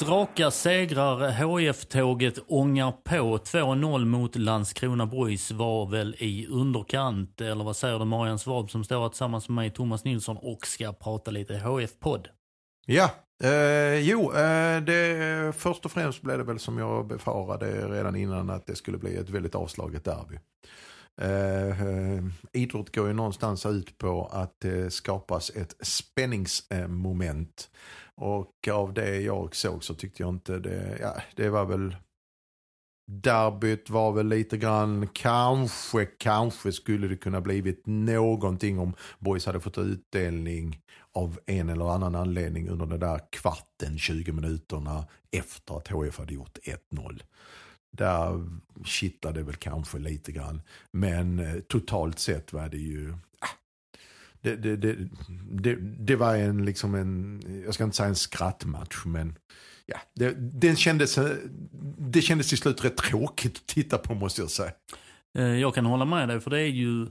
Sex raka segrar. HF-tåget ångar på. 2-0 mot Landskrona Boys var väl i underkant. Eller vad säger du Marian Svab som står här tillsammans med mig, Thomas Nilsson, och ska prata lite HF-podd. Ja, eh, jo, eh, det, först och främst blev det väl som jag befarade redan innan att det skulle bli ett väldigt avslaget derby. Eh, eh, idrott går ju någonstans ut på att det skapas ett spänningsmoment. Och av det jag såg så tyckte jag inte det, ja det var väl Derbyt var väl lite grann, kanske, kanske skulle det kunna blivit någonting om Boys hade fått utdelning av en eller annan anledning under den där kvarten, 20 minuterna efter att HF hade gjort 1-0. Där kittlade det väl kanske lite grann. Men totalt sett var det ju det, det, det, det, det var en, liksom en, jag ska inte säga en skrattmatch, men ja, det, den kändes, det kändes till slut rätt tråkigt att titta på måste jag säga. Jag kan hålla med dig, för det är ju...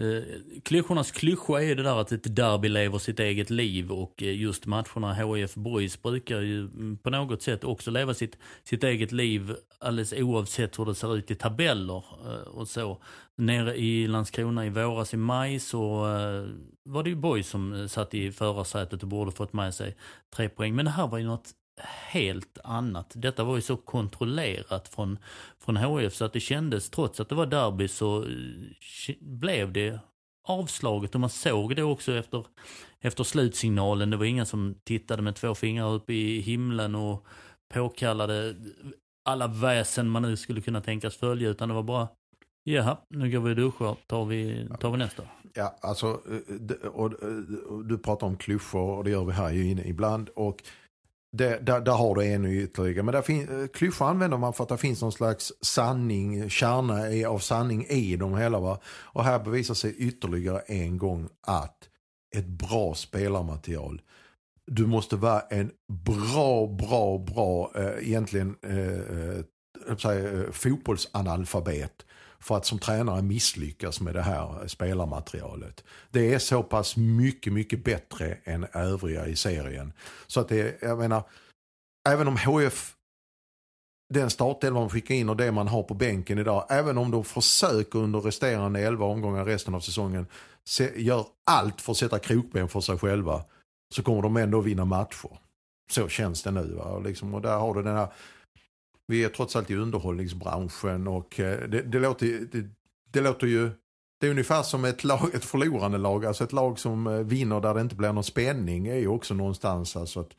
Eh, klyschornas klyscha är ju det där att ett derby lever sitt eget liv och eh, just matcherna HIF Boys brukar ju mm, på något sätt också leva sitt, sitt eget liv alldeles oavsett hur det ser ut i tabeller eh, och så. Nere i Landskrona i våras i maj så eh, var det ju Boys som eh, satt i förarsätet och borde fått med sig tre poäng. Men det här var ju något helt annat. Detta var ju så kontrollerat från, från HF så att det kändes, trots att det var derby så eh, blev det avslaget och man såg det också efter, efter slutsignalen. Det var ingen som tittade med två fingrar upp i himlen och påkallade alla väsen man nu skulle kunna tänkas följa utan det var bara Jaha, nu går vi och duschar, tar vi, tar vi nästa. Ja, alltså, eh, och, och, och du pratar om klyschor och det gör vi här ju inne ibland. Och det, där, där har du en ytterligare. Men där fin, eh, klyschor använder man för att det finns någon slags sanning, kärna i- av sanning i dem hela. Va? Och här bevisar sig ytterligare en gång att ett bra spelarmaterial du måste vara en bra, bra, bra, eh, egentligen eh, eh, eh fotbollsanalfabet för att som tränare misslyckas med det här spelarmaterialet. Det är så pass mycket, mycket bättre än övriga i serien. Så att det, jag menar, även om HF den startelvan de skickar in och det man har på bänken idag, även om de försöker under resterande 11 omgångar resten av säsongen, se, gör allt för att sätta krokben för sig själva, så kommer de ändå vinna matcher. Så känns det nu. Va? Och, liksom, och där har du den här, vi är trots allt i underhållningsbranschen och eh, det, det, låter, det, det låter ju, det är ungefär som ett, lag, ett förlorande lag, alltså ett lag som eh, vinner där det inte blir någon spänning är ju också någonstans alltså att,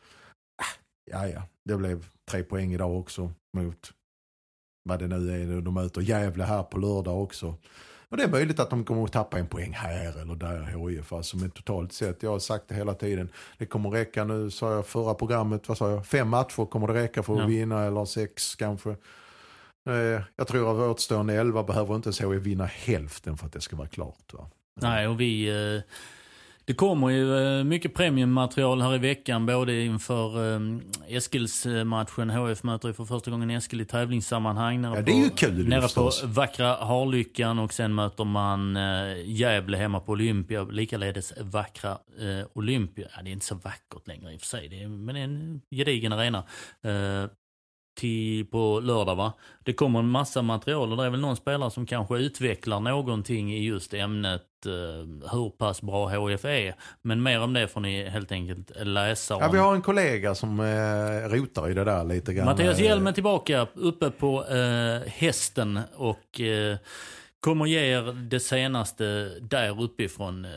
ah, ja ja, det blev tre poäng idag också mot vad det nu är, de möter Gävle här på lördag också. Och det är möjligt att de kommer att tappa en poäng här eller där HIF. Alltså, men totalt sett, jag har sagt det hela tiden. Det kommer räcka nu, sa jag förra programmet, vad sa jag? Fem matcher kommer det räcka för att Ja. vinna eller sex kanske. Eh, Jag tror att återstående elva behöver inte HIF vinna hälften för att det ska vara klart. Va? Nej, och vi... Det kommer ju eh, mycket premiummaterial här i veckan, både inför eh, Eskilsmatchen. HF möter ju för första gången Eskil i tävlingssammanhang. Nere Ja, det är ju kul Nere förstås. på vackra Harlyckan och sen möter man eh, Gävle hemma på Olympia. Likaledes vackra Olympia. Ja, det är inte så vackert längre i och för sig, det är, men det är en gedigen arena. Eh, till, på lördag va. Det kommer en massa material och det är väl någon spelare som kanske utvecklar någonting i just ämnet eh, hur pass bra HF är. Men mer om det får ni helt enkelt läsa om. Ja, vi har en kollega som eh, rotar i det där lite grann. Mattias Eh, Hjelm är tillbaka uppe på eh, hästen och eh, kommer ge er det senaste där uppifrån.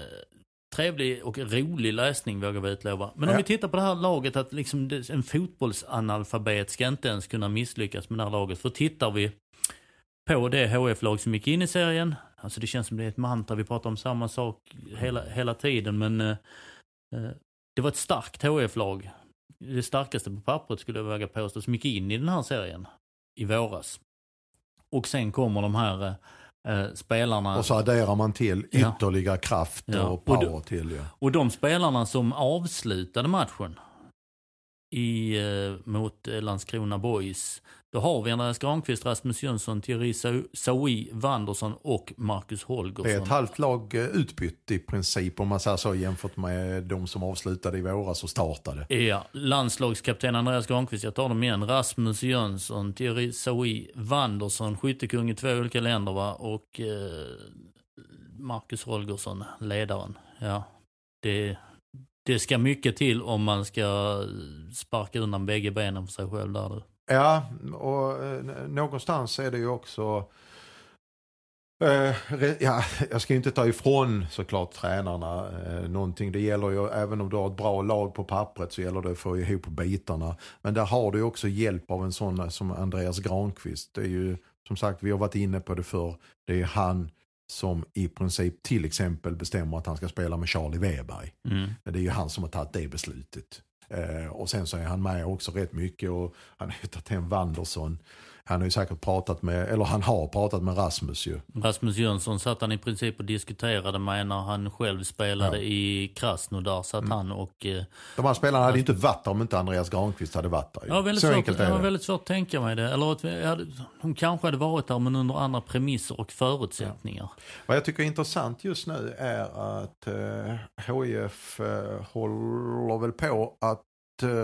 Eh, trevlig och rolig läsning vågar vi utlova. Men om Ja. vi tittar på det här laget, att liksom en fotbollsanalfabet ska inte ens kunna misslyckas med det här laget. För tittar vi på det HF-lag som gick in i serien, alltså det känns som det är ett mantra, vi pratar om samma sak hela, hela tiden, men eh, eh, det var ett starkt HF-lag. Det starkaste på pappret skulle jag våga påstå, som gick in i den här serien i våras. Och sen kommer de här eh, spelarna. Och så adderar man till Ja. ytterligare kraft Ja. och Och power då- till. Ja. Och de spelarna som avslutade matchen i, eh, mot Landskrona Boys. Då har vi Andreas Granqvist, Rasmus Jönsson, Thierry Saui Wanderson och Marcus Holgersson. Det är ett halvt lag eh, utbytt i princip om man säger så jämfört med de som avslutade i våras och startade. Ja, landslagskapten Andreas Granqvist, jag tar dem igen. Rasmus Jönsson, Thierry Saui Wanderson, skyttekung i två olika länder va? Och eh, Marcus Holgersson, ledaren. Ja, det, det ska mycket till om man ska sparka undan bägge benen för sig själv där du. Ja, och eh, någonstans är det ju också Eh, ja, jag ska ju inte ta ifrån såklart tränarna eh, någonting. Det gäller ju, även om du har ett bra lag på pappret så gäller det att få ihop bitarna. Men där har du ju också hjälp av en sån som Andreas Granqvist. Det är ju, som sagt, vi har varit inne på det för Det är han som i princip till exempel bestämmer att han ska spela med Charlie Weberg. Mm. Det är ju han som har tagit det beslutet. Eh, och sen så är han med också rätt mycket och han har ju tagit hem Wanderson. Han har ju säkert pratat med, eller han har pratat med Rasmus ju. Rasmus Jönsson satt han i princip och diskuterade med när han själv spelade Ja. i Krasnodar. Satt Mm. han och... Eh, De här spelarna hade ju inte varit där om inte Andreas Granqvist hade varit där. jag har väldigt, så svårt, enkelt jag är har det. väldigt svårt att tänka mig det. Eller att hon kanske hade varit där men under andra premisser och förutsättningar. Vad jag tycker är intressant just nu är att eh, HIF eh, håller väl på att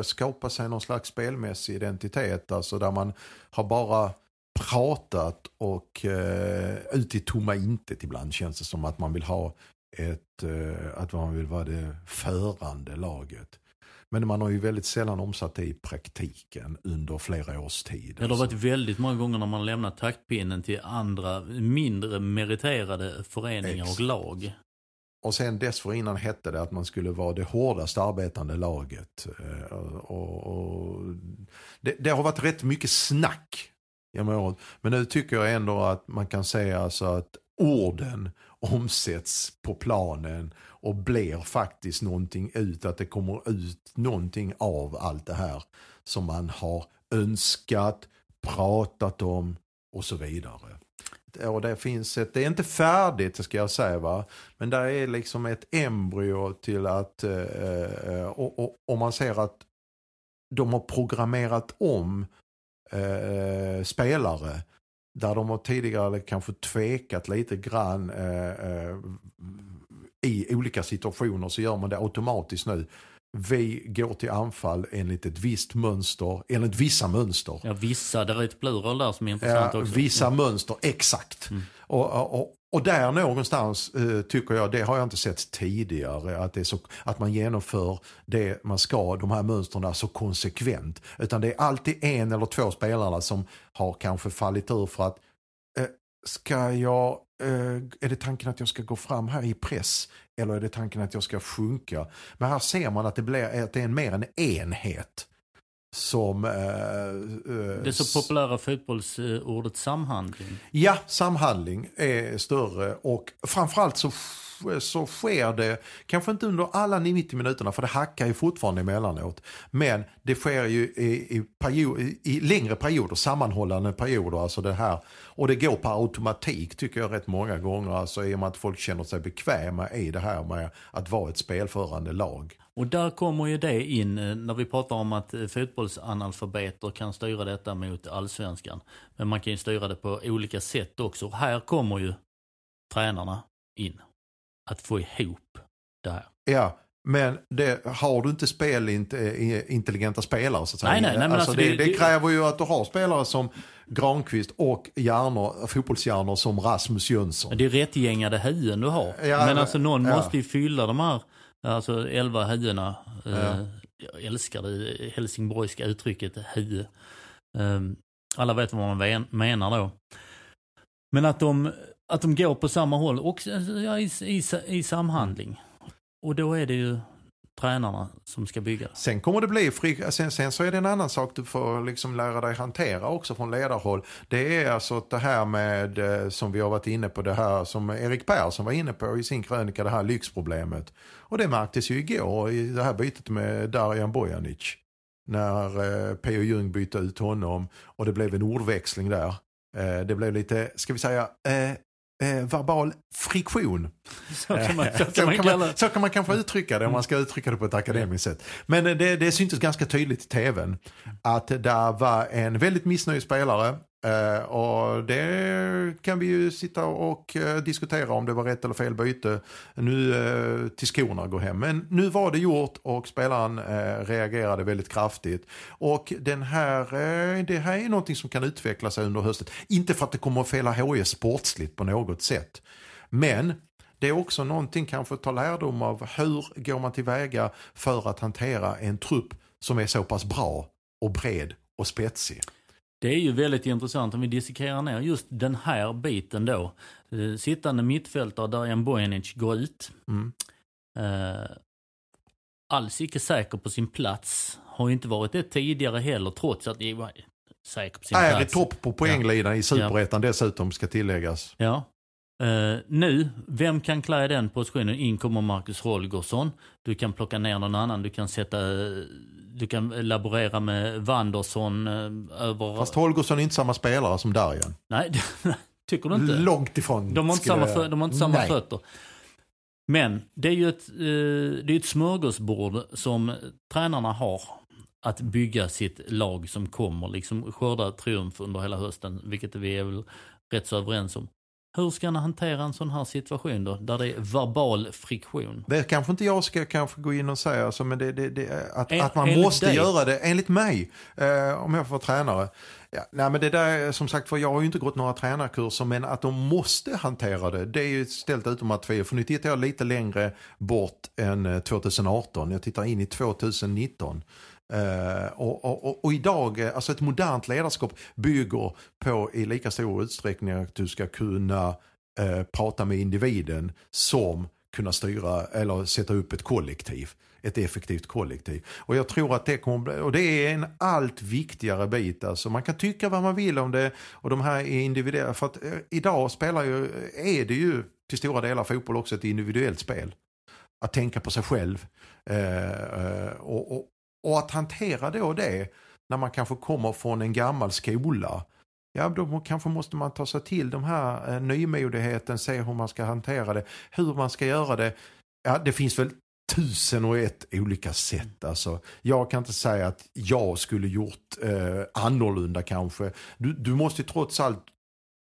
skapa sig någon slags spelmässig identitet. Alltså där man har bara pratat och eh, ut i tomma intet ibland känns det som att man vill ha ett, eh, att man vill vara det förande laget. Men man har ju väldigt sällan omsatt det i praktiken under flera års tid. Det har varit väldigt många gånger när man lämnat taktpinnen till andra mindre meriterade föreningar Ex. och lag. Och sen dessförinnan hette det att man skulle vara det hårdast arbetande laget. Eh, och, och, det, det har varit rätt mycket snack genom åren. Men nu tycker jag ändå att man kan säga alltså att orden omsätts på planen och blir faktiskt någonting ut. Att det kommer ut någonting av allt det här som man har önskat, pratat om och så vidare. Och det finns ett, det är inte färdigt ska jag säga va. Men där är liksom ett embryo till att, eh, eh och, och, och man ser att de har programmerat om eh, spelare där de har tidigare kanske tvekat lite grann eh, eh i olika situationer så gör man det automatiskt nu. Vi går till anfall enligt ett visst mönster, enligt vissa mönster. Ja, vissa, det är ett plural där som är intressant också. vissa mönster, exakt. Mm. Och, och, och där någonstans eh, tycker jag, det har jag inte sett tidigare, att, det är så, att man genomför det man ska, de här mönstren så konsekvent. Utan det är alltid en eller två spelare som har kanske fallit ur för att eh, ska jag, eh, är det tanken att jag ska gå fram här i press eller är det tanken att jag ska sjunka? Men här ser man att det, blir, att det är en mer en enhet som... Eh, eh, Det så populära fotbollsordet samhandling. Ja, samhandling är större och framförallt så, så sker det, kanske inte under alla 90 minuterna för det hackar ju fortfarande emellanåt. Men det sker ju i, i, period, i, längre perioder, sammanhållande perioder. Alltså det här. Och det går på automatik tycker jag rätt många gånger. Alltså i och med att folk känner sig bekväma i det här med att vara ett spelförande lag. Och där kommer ju det in eh, när vi pratar om att eh, fotbollsanalfabeter kan styra detta mot allsvenskan. Men man kan ju styra det på olika sätt också. Här kommer ju tränarna in. Att få ihop det här. Ja, men det, har du inte spelintelligenta spelare så att säga. Nej, nej, nej, alltså, alltså det, det- det, kräver ju att du har spelare som Granqvist och hjärnor, fotbollshjärnor som Rasmus Jönsson. Det är rättgängade huvuden du har. Ja, men alltså någon ja. måste ju fylla de här, alltså elva huvudena. Ja. Eh, Jag älskar det helsingborgska uttrycket huvud. Eh, Alla vet vad man menar då. Men att de, att de går på samma håll och eh, ja, i, i, i samhandling. och då är det ju tränarna som ska bygga. Sen kommer det bli fri, sen, sen så är det en annan sak du får liksom lära dig hantera också från ledarhåll. Det är alltså det här med, eh, som vi har varit inne på, det här som Erik Persson var inne på i sin krönika, det här lyxproblemet. Och det märktes ju igår i det här bytet med Darijan Bojanic. När eh, P.O. Ljung bytte ut honom och det blev en ordväxling där. Eh, det blev lite, ska vi säga, eh, eh, verbal friktion. Så kan man, så Så kan man kan kalla man, det. så kan man kanske uttrycka det om man ska uttrycka det på ett akademiskt sätt. Men eh, det, det syntes ganska tydligt i tvn att det var en väldigt missnöjd spelare. Eh, och det kan vi ju sitta och eh, diskutera om det var rätt eller fel byte. Nu uh, till skorna går hem. Men nu var det gjort och spelaren reagerade väldigt kraftigt. Och den här, det här är någonting som kan utveckla sig under hösten. Inte för att det kommer att fälla HIF sportsligt på något sätt. Men det är också någonting kanske att ta lärdom av hur går man tillväga för att hantera en trupp som är så pass bra och bred och spetsig. Det är ju väldigt intressant om vi dissekerar ner just den här biten då. Eh, Sittande mittfältare Darijan Bojanic går ut. Mm. Eh, alls icke säker på sin plats. Har ju inte varit det tidigare heller trots att han var säker på sin Är plats. topp på poängligan i superettan dessutom ska tilläggas. Ja. Eh, nu, vem kan klä den positionen? In kommer Marcus Holgersson. Du kan plocka ner någon annan. Du kan sätta... Du kan laborera med Wanderson eh, över... Fast Holgersson är inte samma spelare som Darjan. Nej, tycker du inte? Långt ifrån. De har inte samma, jag- de har inte samma Nej. fötter. Men det är ju ett, eh, det är ett smörgåsbord som tränarna har att bygga sitt lag som kommer liksom skörda triumf under hela hösten, vilket vi är väl rätt så överens om. Hur ska han hantera en sån här situation då, där det är verbal friktion? Det kanske inte jag ska kanske gå in och säga, alltså, men det, det, det, att, En- att man måste dig? göra det, enligt mig, eh, om jag får vara tränare. Ja, nej men det där, som sagt för jag har ju inte gått några tränarkurser, men att de måste hantera det, det är ju ställt utom att tvivel. För nu tittar jag lite längre bort än eh, 2018, jag tittar in i 2019. Eh, och, och, och, idag, eh, alltså ett modernt ledarskap bygger på i lika stor utsträckning att du ska kunna eh, prata med individen som kunna styra eller sätta upp ett kollektiv. Ett effektivt kollektiv. Och jag tror att det kommer bli, och det är en allt viktigare bit. Alltså man kan tycka vad man vill om det och de här är individuella. För att eh, idag spelar ju, är det ju till stora delar fotboll också ett individuellt spel. Att tänka på sig själv. Eh, eh, och, och, och att hantera då det när man kanske kommer från en gammal skola. Ja, då kanske måste man ta sig till de här eh, nymodigheten, se hur man ska hantera det, hur man ska göra det. Ja, det finns väl tusen och ett olika sätt. Alltså, jag kan inte säga att jag skulle gjort eh, annorlunda kanske. Du, du måste ju trots allt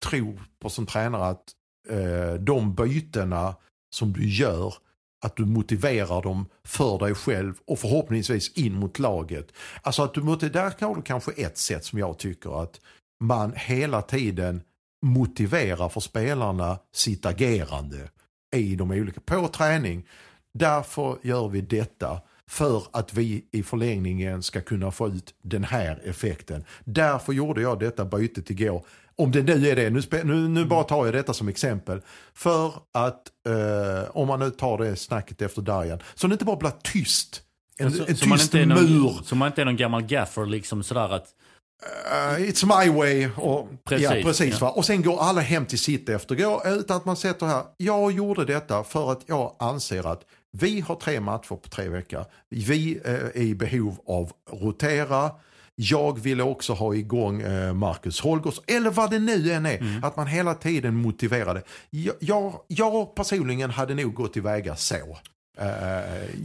tro på som tränare att eh, de bytena som du gör att du motiverar dem för dig själv och förhoppningsvis in mot laget. Alltså att du måste, där har du kanske ett sätt som jag tycker att man hela tiden motiverar för spelarna sitt agerande i de olika, på träning. Därför gör vi detta för att vi i förlängningen ska kunna få ut den här effekten. Därför gjorde jag detta bytet igår. Om det nu är det, nu, nu, nu bara tar jag detta som exempel. För att, eh, om man nu tar det snacket efter Darjan, så det inte bara blir tyst. En, Så, en så, man tyst inte är mur. någon, så man inte är någon gammal gaffer liksom sådär att Uh, it's my way. Och, Precis, ja, precis ja. Va? Och sen går alla hem till sitt efter. Går, utan att man sätter här, jag gjorde detta för att jag anser att vi har tre matcher på tre veckor. Vi eh, är i behov av rotera. Jag ville också ha igång eh, Marcus Holgers, eller vad det nu än är. Mm. Att man hela tiden motiverade. Jag, jag, jag personligen hade nog gått tillväga så. Eh,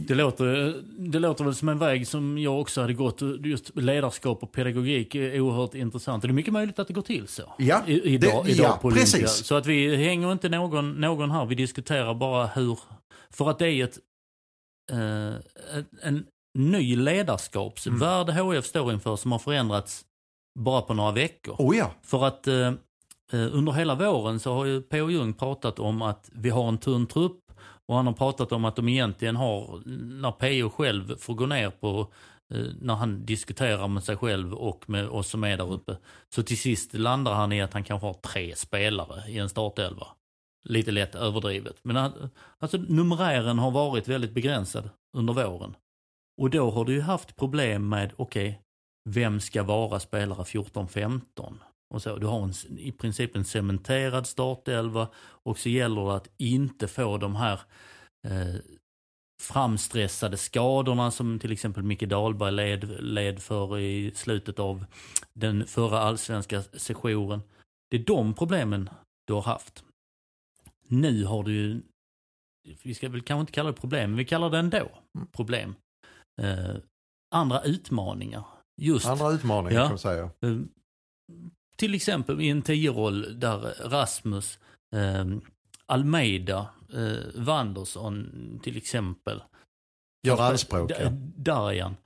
Det låter, det låter väl som en väg som jag också hade gått. Just ledarskap och pedagogik är oerhört intressant. Det är mycket möjligt att det går till så. Ja, I, idag, det- idag ja, precis. Så att vi hänger inte någon, någon här. Vi diskuterar bara hur... För att det är ett, eh, en ny ledarskapsvärld HF står inför som har förändrats bara på några veckor. oh ja, För att eh, eh, under hela våren så har ju P.O. Jung pratat om att vi har en tunn trupp och han har pratat om att de egentligen har, när P.O. själv får gå ner på, eh, när han diskuterar med sig själv och med oss som är där uppe. Så till sist landar han i att han kanske har tre spelare i en startelva. lite lätt överdrivet. Men alltså numerären har varit väldigt begränsad under våren. Och då har du ju haft problem med, okej, okay, vem ska vara spelare 14-15? Och så, du har en, i princip en cementerad startelva och så gäller det att inte få de här eh, framstressade skadorna som till exempel Micke Dahlberg led, led för i slutet av den förra allsvenska sessionen. Det är de problemen du har haft. Nu har du ju, vi ska väl kanske inte kalla det problem, men vi kallar det ändå problem. Eh, andra utmaningar. Just, andra utmaningar ja, kan man säga. Eh, till exempel i en tio-roll där Rasmus, eh, Almeida, eh, Wanderson till exempel. Gör anspråk. Ja. Darjan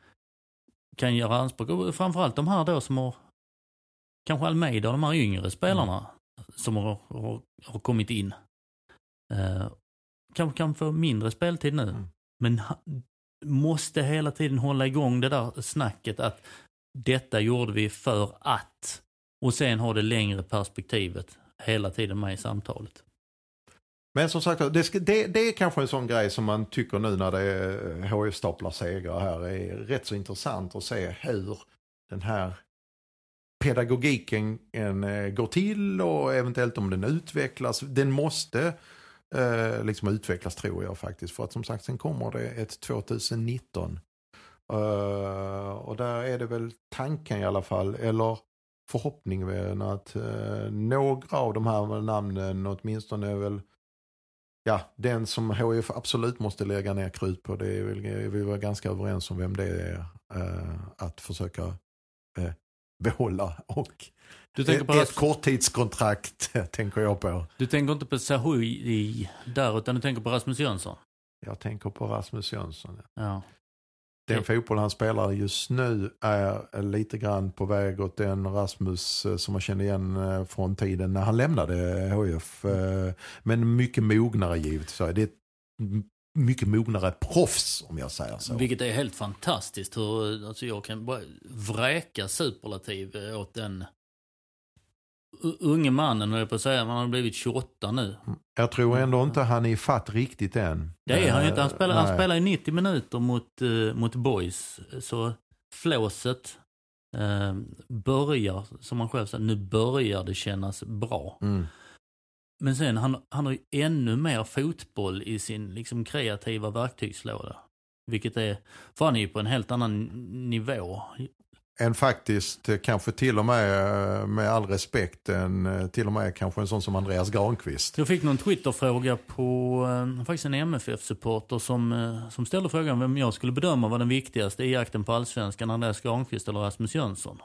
kan göra anspråk. Och framförallt de här då som har, kanske Almeida och de här yngre spelarna mm. som har, har, har, kommit in. Eh, kanske kan få mindre speltid nu. Mm. Men måste hela tiden hålla igång det där snacket att detta gjorde vi för att. Och sen har det längre perspektivet hela tiden med i samtalet. Men som sagt, det, det, det, är kanske en sån grej som man tycker nu när det är HF staplar segrar här är rätt så intressant att se hur den här pedagogiken eh, går till och eventuellt om den utvecklas. Den måste eh, liksom utvecklas tror jag faktiskt. För att som sagt sen kommer det ett 2019. Eh, och där är det väl tanken i alla fall, eller förhoppningen att eh, några av de här namnen åtminstone är väl ja, den som HIF absolut måste lägga ner krut på, det är vi var ganska överens om vem det är eh, att försöka eh, behålla. Och du tänker på ett, ett korttidskontrakt tänker jag på. Du tänker inte på Sahui där, utan du tänker på Rasmus Jönsson? Jag tänker på Rasmus Jönsson. Ja. Den det... fotboll han spelar just nu är lite grann på väg åt den Rasmus eh, som man känner igen eh, från tiden när han lämnade HF. Eh, men mycket mognare givetvis. Det är ett mycket mognare proffs om jag säger så. Vilket är helt fantastiskt. Hur, alltså jag kan bara vräka superlativ åt den unge mannen, jag på att säga. Han har blivit 28 nu. Jag tror ändå inte han är fatt riktigt än. Det är han inte. Han spelar, han spelar i 90 minuter mot, uh, mot boys. Så flåset uh, börjar, som han själv säger, nu börjar det kännas bra. Mm. Men sen, han, han har ju ännu mer fotboll i sin liksom, kreativa verktygslåda. Vilket är, för han är ju på en helt annan nivå än faktiskt eh, kanske till och med eh, med all respekt en, eh, till och med kanske en sån som Andreas Granqvist. Jag fick någon Twitterfråga på faktiskt en MFF-supporter som, som ställde frågan vem jag skulle bedöma var den viktigaste i jakten på allsvenskan, Andreas Granqvist eller Rasmus Jönsson.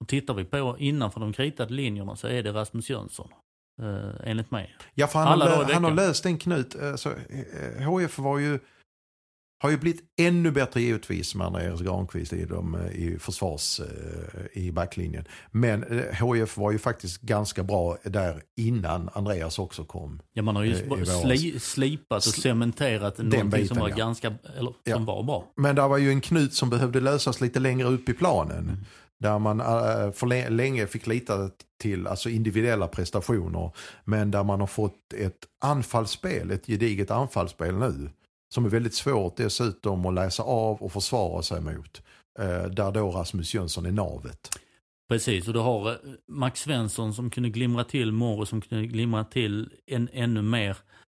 Och tittar vi på innanför de kritade linjerna så är det Rasmus Jönsson. Eh, enligt mig. Ja, för han, har, han har löst en knut. Alltså, HF var ju har ju blivit ännu bättre givetvis med Andreas Granqvist i, de, i försvars eh, i backlinjen. Men eh, var ju faktiskt ganska bra där innan Andreas också kom. Ja man har ju eh, sli, slipat och cementerat någonting biten, som var ja. ganska, eller som ja. var bra. Men det var ju en knut som behövde lösas lite längre upp i planen. Mm. Där man äh, för länge fick lita till alltså individuella prestationer. Men där man har fått ett anfallsspel, ett gediget anfallsspel nu som är väldigt svårt dessutom att läsa av och försvara sig mot. Äh, där då Rasmus Jönsson är navet. Precis, och du har äh, Max Svensson som kunde glimra till, Morris som kunde glimra till en, ännu mer.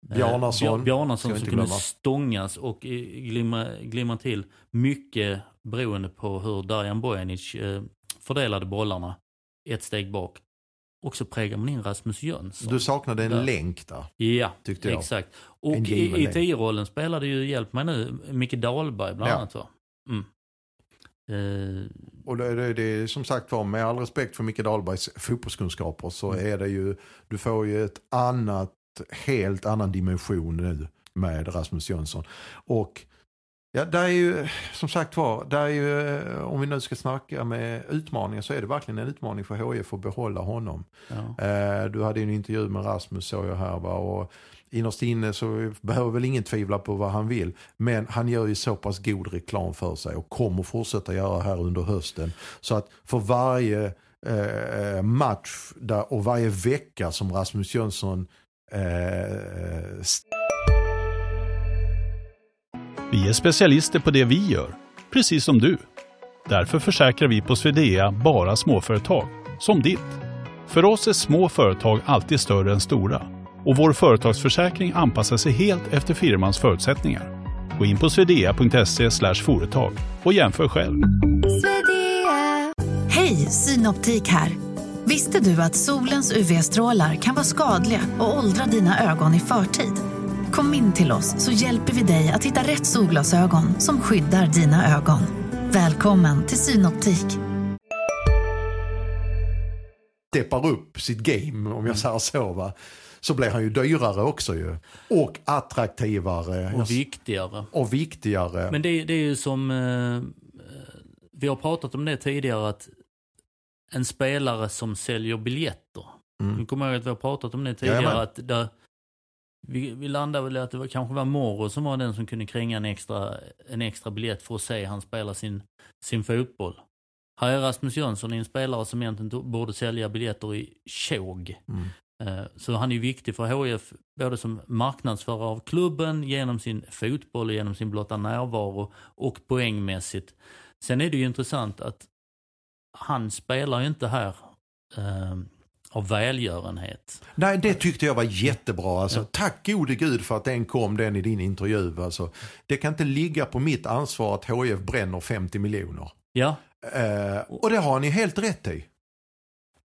Eh, Bjarnason. Bjarnason som kunde stångas och glimra, glimra till. Mycket beroende på hur Darjan Bojanic fördelade bollarna ett steg bak. Och så prägar man in Rasmus Jönsson. Du saknade en där. länk där. Ja, tyckte jag. exakt. Och i, i tio-rollen spelade ju, hjälp mig nu, Micke Dahlberg bland ja. annat va? Mm. Uh, och det, det, det som sagt var, med all respekt för Micke Dahlbergs fotbollskunskaper så mm. är det ju, du får ju ett annat, helt annan dimension nu med Rasmus Jönsson. Och Ja, det är ju som sagt var, det är ju, eh, om vi nu ska snacka med utmaningar så är det verkligen en utmaning för HIF att behålla honom. Ja. Eh, du hade en intervju med Rasmus såg jag här va, och innerst inne så behöver väl ingen tvivla på vad han vill. Men han gör ju så pass god reklam för sig och kommer fortsätta göra här under hösten. Så att för varje eh, match där, och varje vecka som Rasmus Jönsson Eh, Vi är specialister på det vi gör, precis som du. Därför försäkrar vi på Swedea bara småföretag, som ditt. För oss är små företag alltid större än stora och vår företagsförsäkring anpassar sig helt efter firmans förutsättningar. Gå in på swedea.se företag och jämför själv. Hej, Synoptik här. Visste du att solens UV-strålar kan vara skadliga och åldra dina ögon i förtid? Kom in till oss så hjälper vi dig att hitta rätt solglasögon som skyddar dina ögon. Välkommen till Synoptik. steppar upp sitt game om jag säger så. Va? Så blir han ju dyrare också ju. Och attraktivare. Och viktigare. och viktigare. Men det, det är ju som, eh, vi har pratat om det tidigare, att en spelare som säljer biljetter. Mm. Nu kommer jag ihåg att vi har pratat om det tidigare. Jajamän. Att där, vi, vi landade väl i att det var, kanske var Moro som var den som kunde kränga en extra, en extra biljett för att se han spela sin, sin fotboll. Här är Rasmus Jönsson en spelare som egentligen borde sälja biljetter i tjog. Mm. Eh, Så han är ju viktig för HIF både som marknadsförare av klubben genom sin fotboll och genom sin blotta närvaro och poängmässigt. Sen är det ju intressant att han spelar ju inte här eh, av välgörenhet. Nej, det tyckte jag var jättebra. Alltså, Ja. Tack gode gud för att den kom, den i din intervju. Alltså, det kan inte ligga på mitt ansvar att HIF bränner 50 miljoner. Ja, Eh, och det har ni helt rätt i.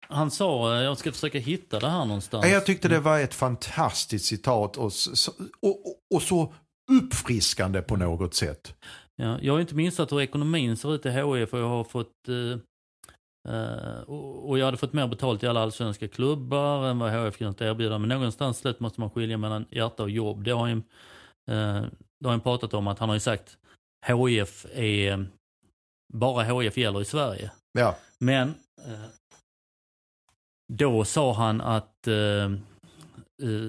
han sa, eh, jag ska försöka hitta det här någonstans. Jag tyckte det var ett fantastiskt citat och, så- och, och, så uppfriskande på något sätt. Ja, jag har inte missat hur ekonomin ser ut i HIF och jag har fått eh, eh, och och jag hade fått mer betalt i alla allsvenska klubbar än vad HIF kunnat erbjuda. Men någonstans slut måste man skilja mellan hjärta och jobb. Det har han, eh, det har han pratat om att han har ju sagt HIF är bara HIF gäller i Sverige. Ja, Men eh, då sa han att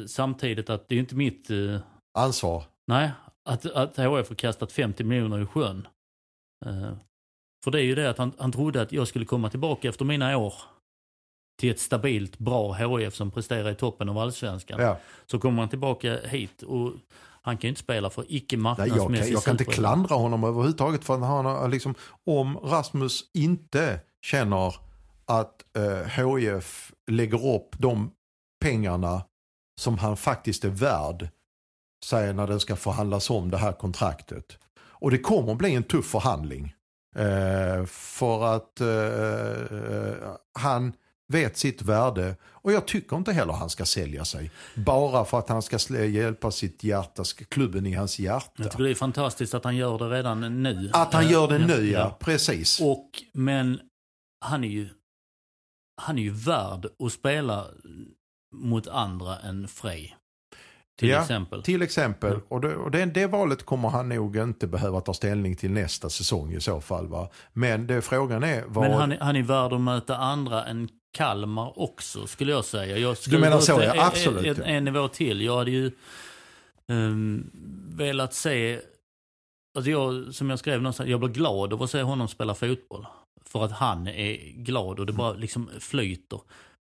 samtidigt att det är inte mitt ansvar. Nej, att, att HF har kastat 50 miljoner i sjön. För det är ju det att han, han trodde att jag skulle komma tillbaka efter mina år till ett stabilt, bra HF som presterar i toppen av allsvenskan. Ja. Så kommer han tillbaka hit och han kan ju inte spela för icke Nej, jag, kan, marknadsmässig jag kan inte klandra honom överhuvudtaget för han har liksom, om Rasmus inte känner att eh, HIF lägger upp de pengarna som han faktiskt är värd, säger när den ska förhandlas om det här kontraktet. Och det kommer att bli en tuff förhandling. Eh, för att eh, han vet sitt värde och jag tycker inte heller han ska sälja sig. Bara för att han ska hjälpa sitt hjärta, klubben i hans hjärta. Jag tycker det är fantastiskt att han gör det redan nu. Att han Eh, gör det nu ja, precis. Och, men han är ju han är ju värd att spela mot andra än Frej. Till Ja, exempel. Till exempel, Mm. och, det, och det, det valet kommer han nog inte behöva ta ställning till nästa säsong i så fall. Va? Men det, frågan är vad... Men han, är- han är värd att möta andra än Kalmar också skulle jag säga. Jag skulle menar gå så, ja. en- Absolut, En, ja. en nivå till. Jag hade ju um, velat se, alltså jag, som jag skrev någonstans, jag blir glad av att se honom spela fotboll. För att han är glad och det bara liksom flyter.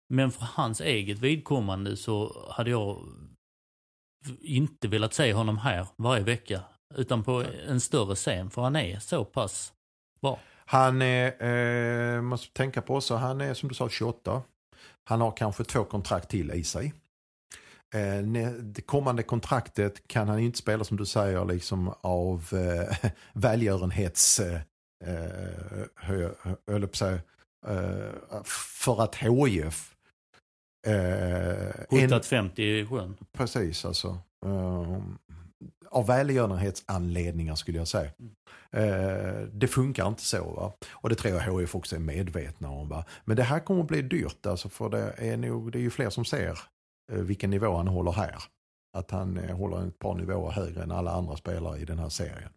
Men för hans eget vidkommande så hade jag inte velat se honom här varje vecka. Utan på en större scen, för han är så pass bra. Han är, eh, måste tänka på så han är som du sa 28. Han har kanske två kontrakt till i sig. Eh, det kommande kontraktet kan han inte spela som du säger liksom av eh, välgörenhets... Eh, hö, hö, hö, höll jag på att säga, eh, för att HIF eh, en- Puttat 50 i sjön. Precis alltså. Uh, av välgörenhetsanledningar skulle jag säga. Eh, det funkar inte så. Va? Och det tror jag HIF också är medvetna om. Va? Men det här kommer att bli dyrt alltså, för det är, nog, det är ju fler som ser eh, vilken nivå han håller här. Att han eh, håller ett par nivåer högre än alla andra spelare i den här serien.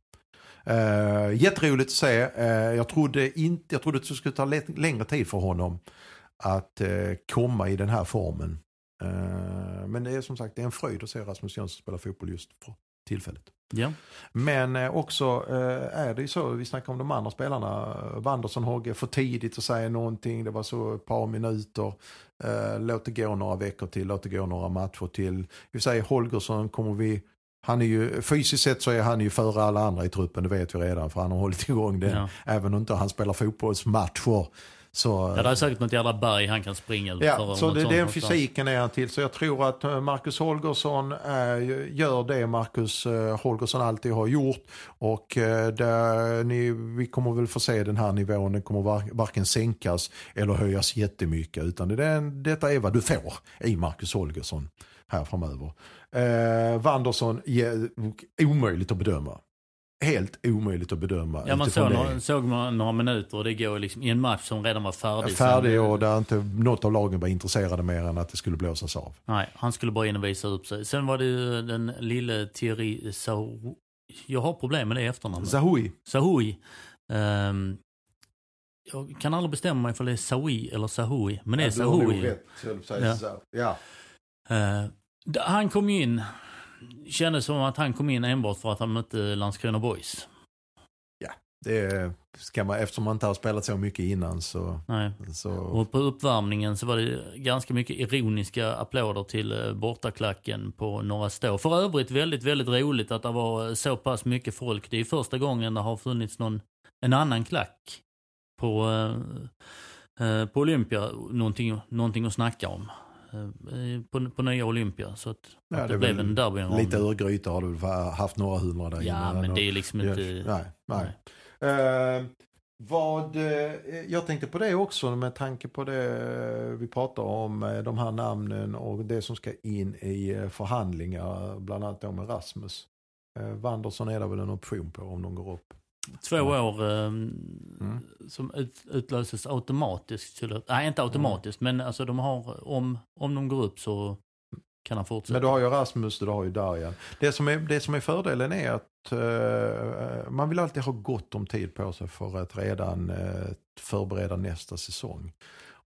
Uh, jätteroligt att se. Eh, jag, trodde inte, jag trodde att det skulle ta lä- längre tid för honom att eh, komma i den här formen. Eh, men det är som sagt det är en fröjd att se Rasmus Jönsson spela fotboll just för tillfället. Ja. Men eh, också är det ju så, vi snackar om de andra spelarna, Wanderson Hogge, för tidigt att säga någonting, det var så ett par minuter. Låt det gå några veckor till, låt det gå några matcher till. Vi säger Holgersson kommer vi, han är ju, fysiskt sett så är han ju före alla andra i truppen, det vet vi redan, för han har hållit igång den. Ja. Även om inte han spelar fotbollsmatcher. Så, Ja, det är säkert något jävla berg han kan springa ut. Ja, så det, den fysiken är han till. Så jag tror att eh, Marcus Holgersson är, gör det Marcus eh, Holgersson alltid har gjort. Och där, ni, vi kommer väl få se den här nivån. Den kommer var, varken sänkas eller höjas jättemycket. Utan det den- detta är vad du får i Marcus Holgersson här framöver. Eh, Wanderson, ja, omöjligt att bedöma. Helt omöjligt att bedöma. Ja, man såg, några, såg man några minuter och det går liksom i en match som redan var färdig. Färdig och där inte något av lagen var intresserade mer än att det skulle blåsas av. Nej, han skulle bara in och visa upp sig. Sen var det ju den lille Thierry Sahoui. Jag har problem med det efternamnet. Zahoui. Sahoui. Ehm, jag kan aldrig bestämma mig för det är Sahoui eller Sahoui. Men det är Ja, du har nog Sahoui. rätt, Ja. Ja. D- han kom ju in, kändes som att han kom in enbart för att han mötte Landskrona Boys. Det ska man, eftersom man inte har spelat så mycket innan så... Nej. så Och på uppvärmningen så var det ganska mycket ironiska applåder till eh, bortaklacken på Norra Stå. För övrigt väldigt, väldigt roligt att det var så pass mycket folk. Det är första gången det har funnits någon, en annan klack på, eh, eh, på Olympia. Någonting, någonting att snacka om. Eh, på, på nya Olympia. Så att, Ja, att det det, blev en derby lite Örgryte har du haft några hundra där Ja, men det är liksom inte... Nej, nej. Eh, vad, eh, jag tänkte på det också med tanke på det vi pratar om, eh, de här namnen och det som ska in i förhandlingar, bland annat då med Rasmus. Wanderson är det väl en option på om de går upp. Två år eh, Mm. som ut, utlöses automatiskt. Nej, inte automatiskt, men alltså de har, om, om de går upp så kan han fortsätta. Men du har ju Rasmus, du har ju Darjan. Det som är, det som är fördelen är att eh, man vill alltid ha gott om tid på sig för att redan eh, förbereda nästa säsong.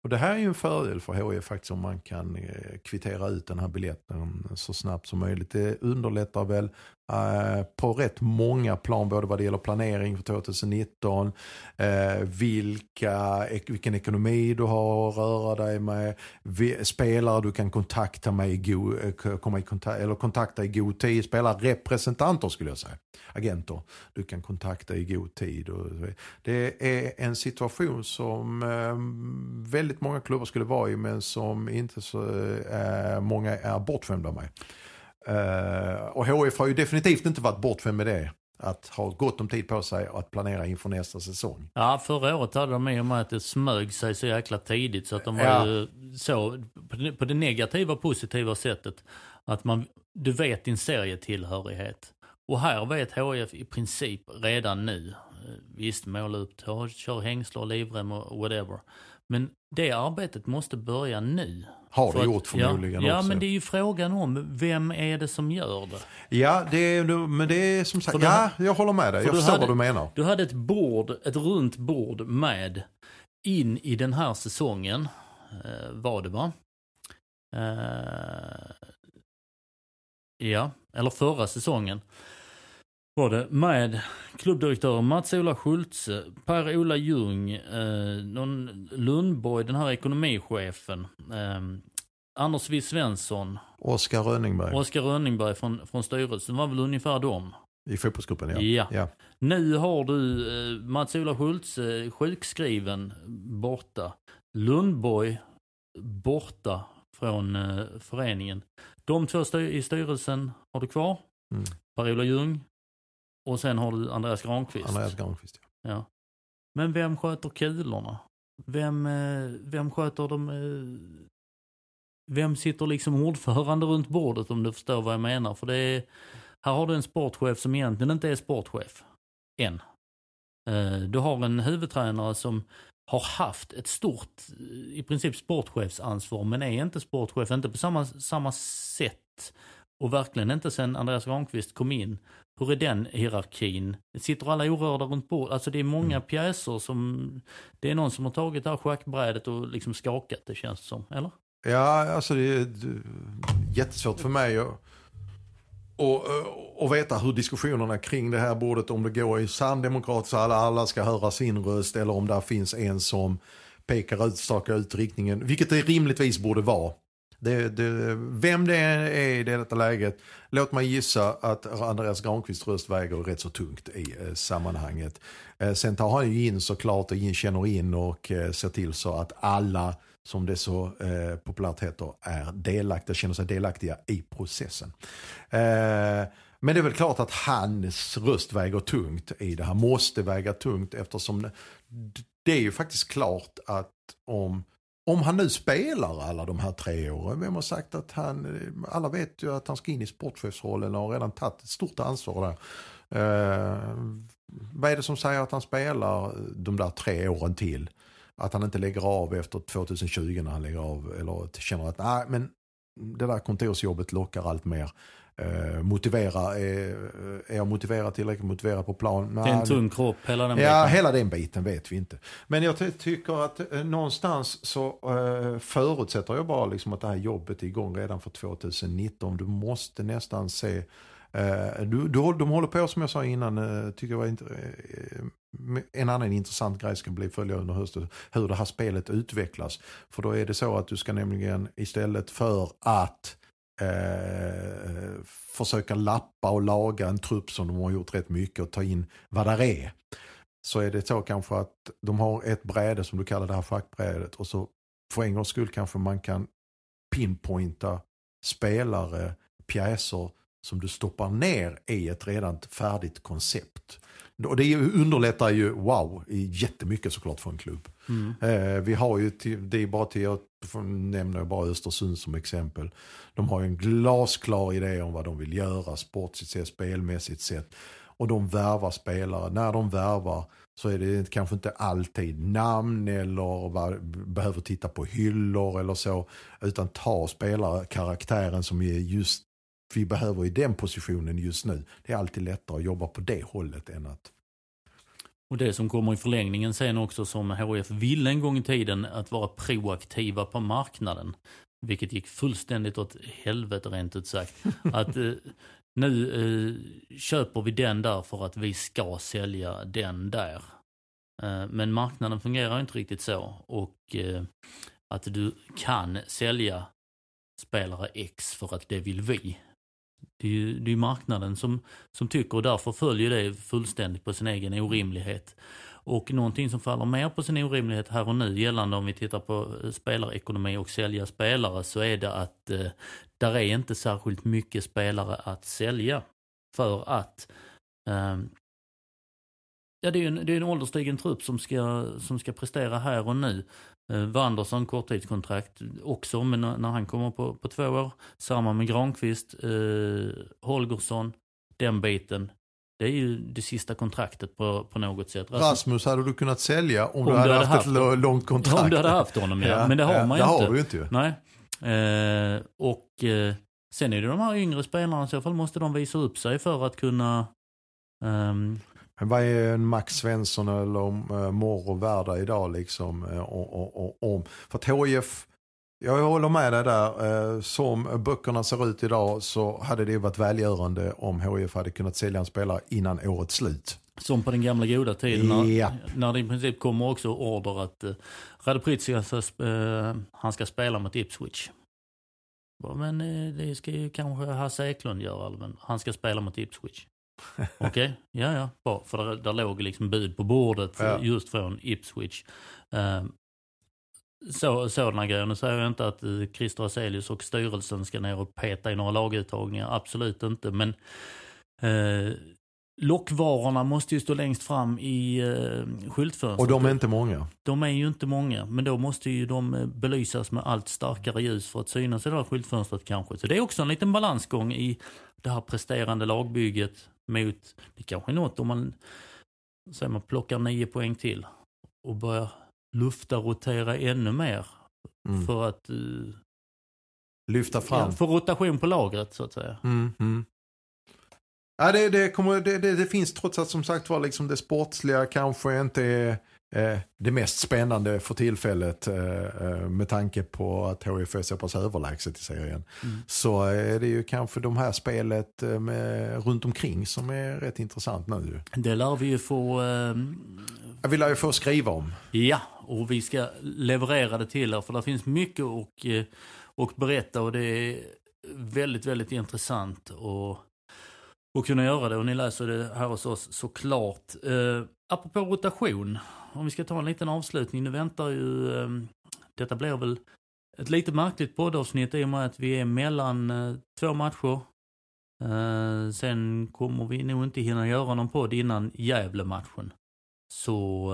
Och det här är ju en fördel för HIF faktiskt om man kan kvittera ut den här biljetten så snabbt som möjligt. Det underlättar väl Uh, på rätt många plan, både vad det gäller planering för 2019, uh, eh, vilka, ek, vilken ekonomi du har att röra dig med, vi, spelare du kan kontakta med i go, eh, komma i kontakt, eller kontakta i god tid, spelarrepresentanter skulle jag säga, agenter du kan kontakta i god tid. Och, det är en situation som väldigt många klubbar skulle vara i men som inte så många är bortskämda med. Eh, och HF har ju definitivt inte varit bortskämd med det. Att ha gott om tid på sig att planera inför nästa säsong. Ja, förra året hade de i och med att det smög sig så jäkla tidigt så att de var Ja. ju så, på det, negativa positiva sättet, att man, du vet din serietillhörighet. Och här vet HF i princip redan nu, eh, visst måla upp, ta- kör hängslar, livrem och whatever. Men det arbetet måste börja nu. Har För det att- gjort förmodligen ja, också. Ja, men det är ju frågan om vem är det som gör det? Ja, det är, men det är som sagt, För du ja, jag håller med dig. för Jag förstår hade- vad du menar. Du hade ett bord, ett runt bord med in i den här säsongen, eh, var det va? Eh, ja, eller förra säsongen var det med klubbdirektör Mats-Ola Schultze, Per-Ola Ljung, eh, någon Lundborg, den här ekonomichefen, eh, Anders W Svensson, Oskar Rönningberg Oskar Rönningberg från, från styrelsen, var väl ungefär dem. i fotbollsgruppen. Ja. Ja. Ja. Nu har du eh, Mats-Ola Schultze sjukskriven borta. Lundborg borta från eh, föreningen. De två styr- i styrelsen har du kvar. Mm. Per-Ola Ljung. Och sen har du Andreas Granqvist. Andreas Granqvist. Ja. Ja. Men vem sköter kulorna? Vem, eh, vem sköter de... eh, Vem sitter liksom ordförande runt bordet om du förstår vad jag menar? För det är, här har du en sportchef som egentligen inte är sportchef. Än. Eh, Du har en huvudtränare som har haft ett stort, i princip sportchefsansvar, men är inte sportchef, inte på samma, samma sätt. Och verkligen inte sen Andreas Granqvist kom in. Hur är den hierarkin? Sitter alla orörda runt bordet? Alltså det är många Mm. pjäser som... Det är någon som har tagit det här schackbrädet och liksom skakat det känns som, eller? Ja, alltså det är det är jättesvårt för mig att och, och veta hur diskussionerna kring det här bordet, om det går i sann demokrat så alla, alla ska höra sin röst eller om där finns en som pekar ut, stakar ut riktningen, vilket det rimligtvis borde vara. Det, det, vem det är i detta läget, låt mig gissa att Andreas Granqvists röst väger rätt så tungt i eh, sammanhanget. Eh, sen tar han ju in såklart och in, känner in och eh, ser till så att alla, som det så eh, populärt heter, är delaktiga, känner sig delaktiga i processen. Eh, men det är väl klart att hans röst väger tungt i det här, måste väga tungt eftersom det är ju faktiskt klart att om om han nu spelar alla de här tre åren, vem har sagt att han, eh, alla vet ju att han ska in i sportchefsrollen och har redan tagit ett stort ansvar där. Eh, vad är det som säger att han spelar eh, de där tre åren till? Att han inte lägger av efter 2020 när han lägger av eller känner att nej men det där kontorsjobbet lockar allt mer. Uh, motivera, är, är jag motiverad tillräckligt motiverad på plan? det är en tung kropp, hela den biten. Ja, hela den biten vet vi inte. Men jag tycker att uh, någonstans så uh, förutsätter jag bara liksom att det här jobbet är igång redan för 2019. Du måste nästan se du, du, de håller på som jag sa innan, tycker jag var inte, en annan intressant grej ska bli följa under hösten, hur det här spelet utvecklas. För då är det så att du ska nämligen istället för att eh, försöka lappa och laga en trupp som de har gjort rätt mycket och ta in vad där är. Så är det så kanske att de har ett bräde som du kallar det här schackbrädet och så för en gångs skull kanske man kan pinpointa spelare, pjäser som du stoppar ner i ett redan färdigt koncept. Och det underlättar ju, wow, jättemycket såklart för en klubb. Mm. Eh, vi har ju, till, det är bara till, jag nämner bara Östersund som exempel. De har ju en glasklar idé om vad de vill göra sportsligt sett, spelmässigt sett. Och de värvar spelare. När de värvar så är det kanske inte alltid namn eller vad, behöver titta på hyllor eller så. Utan ta spelare, karaktären som är just vi behöver i den positionen just nu. Det är alltid lättare att jobba på det hållet än att och det som kommer i förlängningen sen också som HF ville en gång i tiden, att vara proaktiva på marknaden. Vilket gick fullständigt åt helvete rent ut sagt. Att eh, nu eh, köper vi den där för att vi ska sälja den där. Eh, men marknaden fungerar inte riktigt så. Och eh, att du kan sälja spelare X för att det vill vi. Det är ju det är marknaden som, som tycker och därför följer det fullständigt på sin egen orimlighet. Och någonting som faller mer på sin orimlighet här och nu gällande om vi tittar på eh, spelarekonomi och sälja spelare så är det att eh, där är inte särskilt mycket spelare att sälja. För att eh, ja, det är en, det är en ålderstigen trupp som ska, som ska prestera här och nu. Eh, Wanderson korttidskontrakt också, men när han kommer på, på två år. Samma med Granqvist, eh, Holgersson, den biten. Det är ju det sista kontraktet på, på något sätt. Rasmus, Rasmus hade du kunnat sälja om, om du hade, hade haft, haft ett långt kontrakt. Om du hade haft honom ja, ja men det har ja, man ju det inte. Har du inte ju. Nej. Eh, och eh, sen är det de här yngre spelarna, i så fall måste de visa upp sig för att kunna um, men vad är en Max Svensson eller uh, Morro värda idag liksom? Uh, och, och, för att HIF, jag håller med dig där. Uh, som böckerna ser ut idag så hade det varit välgörande om HIF hade kunnat sälja en spelare innan årets slut. Som på den gamla goda tiden när, ja. när det i princip kommer också order att uh, alltså, uh, han ska spela mot Ipswich. Men det ska ju kanske Hasse Eklund göra, men han ska spela mot Ipswich. Okej, okay. ja ja, bra. För där, där låg liksom bud på bordet ja. just från Ipswich. Um, så, sådana grejer. Nu säger jag inte att uh, Christer Aselius och styrelsen ska ner och peta i några laguttagningar, absolut inte. Men uh, lockvarorna måste ju stå längst fram i uh, skyltfönstret. Och de är inte många. De är ju inte många, men då måste ju de belysas med allt starkare ljus för att synas i det här skyltfönstret kanske. Så det är också en liten balansgång i det här presterande lagbygget mot, det kanske är något om man, säger man plockar nio poäng till och börjar lufta rotera ännu mer mm. för att uh, lyfta fram. Ja, få rotation på lagret så att säga. Mm, mm. Ja, det, det, kommer, det, det, det, finns trots att som sagt var liksom det sportsliga kanske inte är det mest spännande för tillfället eh, eh med tanke på att HIF är så pass överlägset i serien. Mm. Så är det ju kanske de här spelet eh, med, runt omkring som är rätt intressant nu. Det lär vi ju få... Eh... Jag vill ju få skriva om. Ja, och vi ska leverera det till er för det finns mycket eh, och berätta och det är väldigt, väldigt intressant att, att kunna göra det. Och ni läser det här hos oss såklart. Eh, apropå rotation, om vi ska ta en liten avslutning. Nu väntar ju, eh, detta blir väl ett lite märkligt poddavsnitt i och med att vi är mellan eh, två matcher. Eh, sen kommer vi nog inte hinna göra någon podd innan Gävle-matchen. Så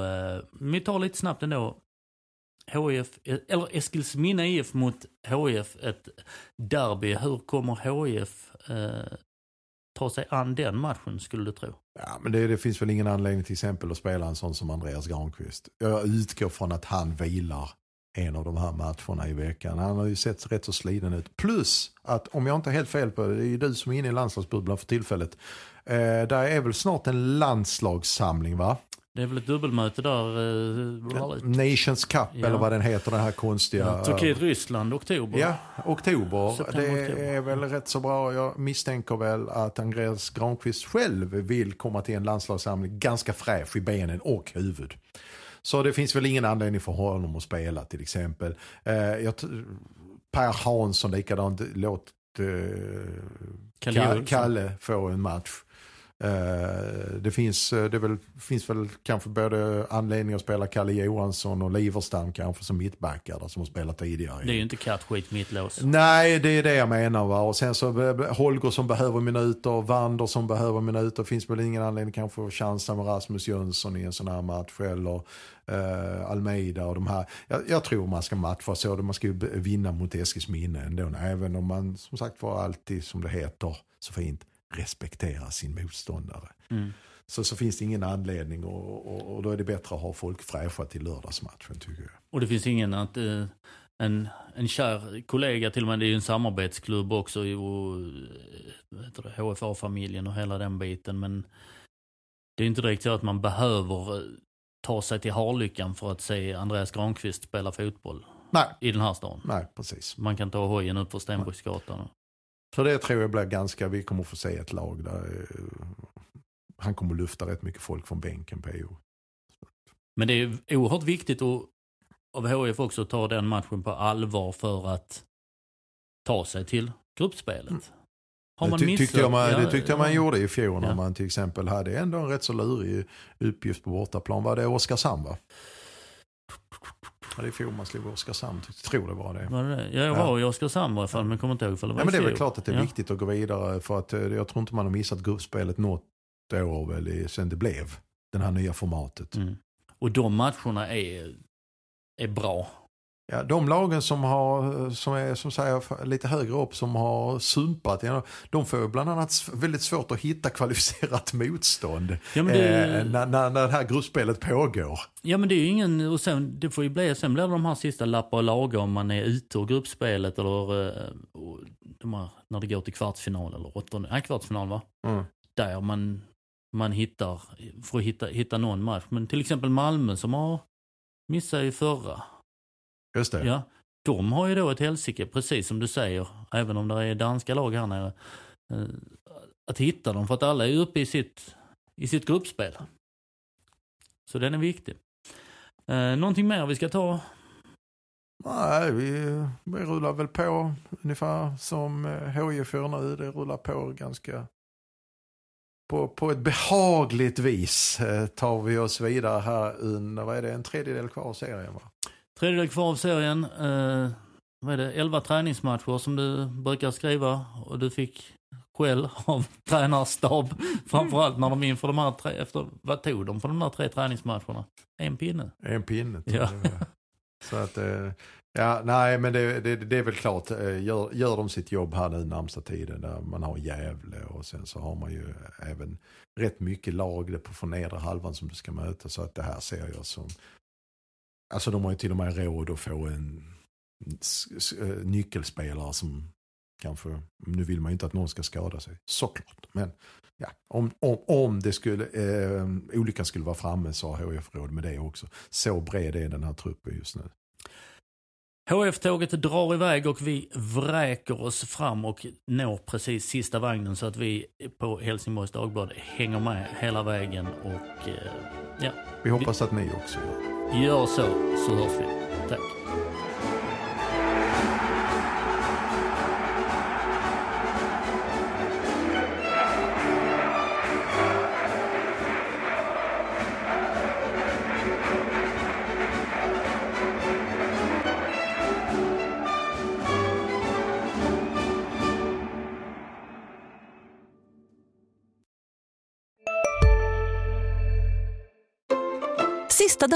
vi tar lite snabbt ändå. HIF, eller Eskilsminna IF mot HIF, ett derby. Hur kommer HIF ta sig an den matchen skulle du tro? Ja, men det, det, finns väl ingen anledning till exempel att spela en sån som Andreas Granqvist. Jag utgår från att han vilar en av de här matcherna i veckan. Han har ju sett rätt så sliten ut. Plus att om jag inte är helt fel på det, det är ju du som är inne i landslagsbubblan för tillfället. Eh, där är väl snart en landslagssamling va? Det är väl ett dubbelmöte där. Eh, Nations Cup ja. eller vad den heter, den här konstiga. Ja, Turkiet-Ryssland, oktober. Ja, oktober. September, det oktober. är väl rätt så bra. Jag misstänker väl att Andreas Granqvist själv vill komma till en landslagssamling ganska fräsch i benen och huvud. Så det finns väl ingen anledning för honom att spela till exempel. Eh, jag, per Hansson likadant, låt eh, Kalle, Kalle få en match. Eh, det finns, eh, det väl, finns väl kanske både anledning att spela Kalle Johansson och Liverstam kanske som mittbackar som har spelat tidigare. Det är ju inte kattskit mittlås. Nej, det är det jag menar. Va? Och sen så Holger som behöver minuter, Wander som behöver minuter. finns väl ingen anledning kanske att chansa med Rasmus Jönsson i en sån här match. Eller uh, Almeida och de här. Jag, jag, tror man ska matcha så. Man ska ju vinna mot Eskilsminne ändå. Även om man som sagt var alltid, som det heter så fint, respektera sin motståndare. Mm. Så, så finns det ingen anledning och, och, och, då är det bättre att ha folk fräscha till lördagsmatchen tycker jag. Och det finns ingen att uh, en, en kär kollega till och med, det är ju en samarbetsklubb också HFA-familjen och hela den biten men det är inte direkt så att man behöver eh, ta sig till Harlyckan för att se Andreas Granqvist spela fotboll. Nej. I den här stan. Nej, precis. Man kan ta hojen upp på Stenbruksgatan. Så det tror jag blir ganska, vi kommer få se ett lag där eh, han kommer lufta rätt mycket folk från bänken på EU. Men det är oerhört viktigt att, av HIF också ta den matchen på allvar för att ta sig till gruppspelet. Mm. Har man det, ty tyckte jag man, det tyckte jag man gjorde i fjol när ja. man till exempel hade ändå en rätt så lurig uppgift på bortaplan. Var det Oskarshamn va? Ja, det är fjol man slog Oskarshamn, jag tror det var det. Var det, det? Jag var ja. i Oskarshamn i alla fall, men kommer inte ihåg för det var ja, men Det är väl klart att det är ja. viktigt att gå vidare för att eh, jag tror inte man har missat gruppspelet något år väl sen det blev det här nya formatet. Mm. Och de matcherna är, är bra. Ja, de lagen som, har, som är som säger, lite högre upp som har sumpat, de får bland annat väldigt svårt att hitta kvalificerat motstånd ja, det, eh, när, när, när det här gruppspelet pågår. Ja men det är ju ingen, och sen, det får ju bli, sen blir det de här sista lappa och laga om man är ute ur gruppspelet eller eh, de här, när det går till kvartsfinal eller åttonde, nej kvartsfinal va? Mm. Där man, man hittar, att hitta, hitta någon match. Men till exempel Malmö som har missat i förra Just det. Ja, de har ju då ett helsike, precis som du säger, även om det är danska lag här nere. Eh, att hitta dem, för att alla är uppe i sitt, i sitt gruppspel. Så den är viktig. Eh, någonting mer vi ska ta? Nej, vi, vi rullar väl på ungefär som HIF eh, gör nu. Det rullar på ganska på, på ett behagligt vis tar vi oss vidare här under, vad är det, en tredjedel kvar av serien va? Tredjedel kvar av serien. Eh, vad är det, 11 träningsmatcher som du brukar skriva och du fick skäll av tränarstab. Framförallt när de inför de här tre, efter, vad tog de på de där tre träningsmatcherna? En pinne? En pinne. Ja. Så att, eh, ja, nej men det, det, det, är väl klart, eh, gör, gör de sitt jobb här nu närmsta tiden där man har Gävle och sen så har man ju även rätt mycket lag på från nedre halvan som du ska möta så att det här ser jag som Alltså de har ju till och med råd att få en nyckelspelare som kanske, nu vill man ju inte att någon ska skada sig, såklart. Men ja, om, om, om det skulle, eh, olyckan skulle vara framme så har HF råd med det också. Så bred är den här truppen just nu. HF-tåget drar iväg och vi vräker oss fram och når precis sista vagnen så att vi på Helsingborgs Dagblad hänger med hela vägen och eh, ja. Vi hoppas att ni också gör Gör så, så hörs vi. Tack.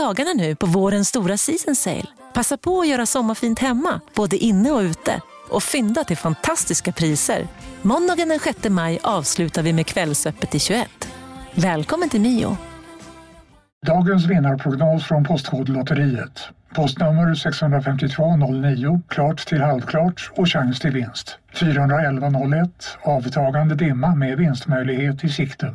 Dagarna nu på vårens stora season sale. Passa på att göra sommarfint hemma, både inne och ute. Och fynda till fantastiska priser. Måndagen den 6 maj avslutar vi med Kvällsöppet i 21. Välkommen till Mio. Dagens vinnarprognos från Postkodlotteriet. Postnummer 65209, klart till halvklart och chans till vinst. 41101, avtagande dimma med vinstmöjlighet i sikte.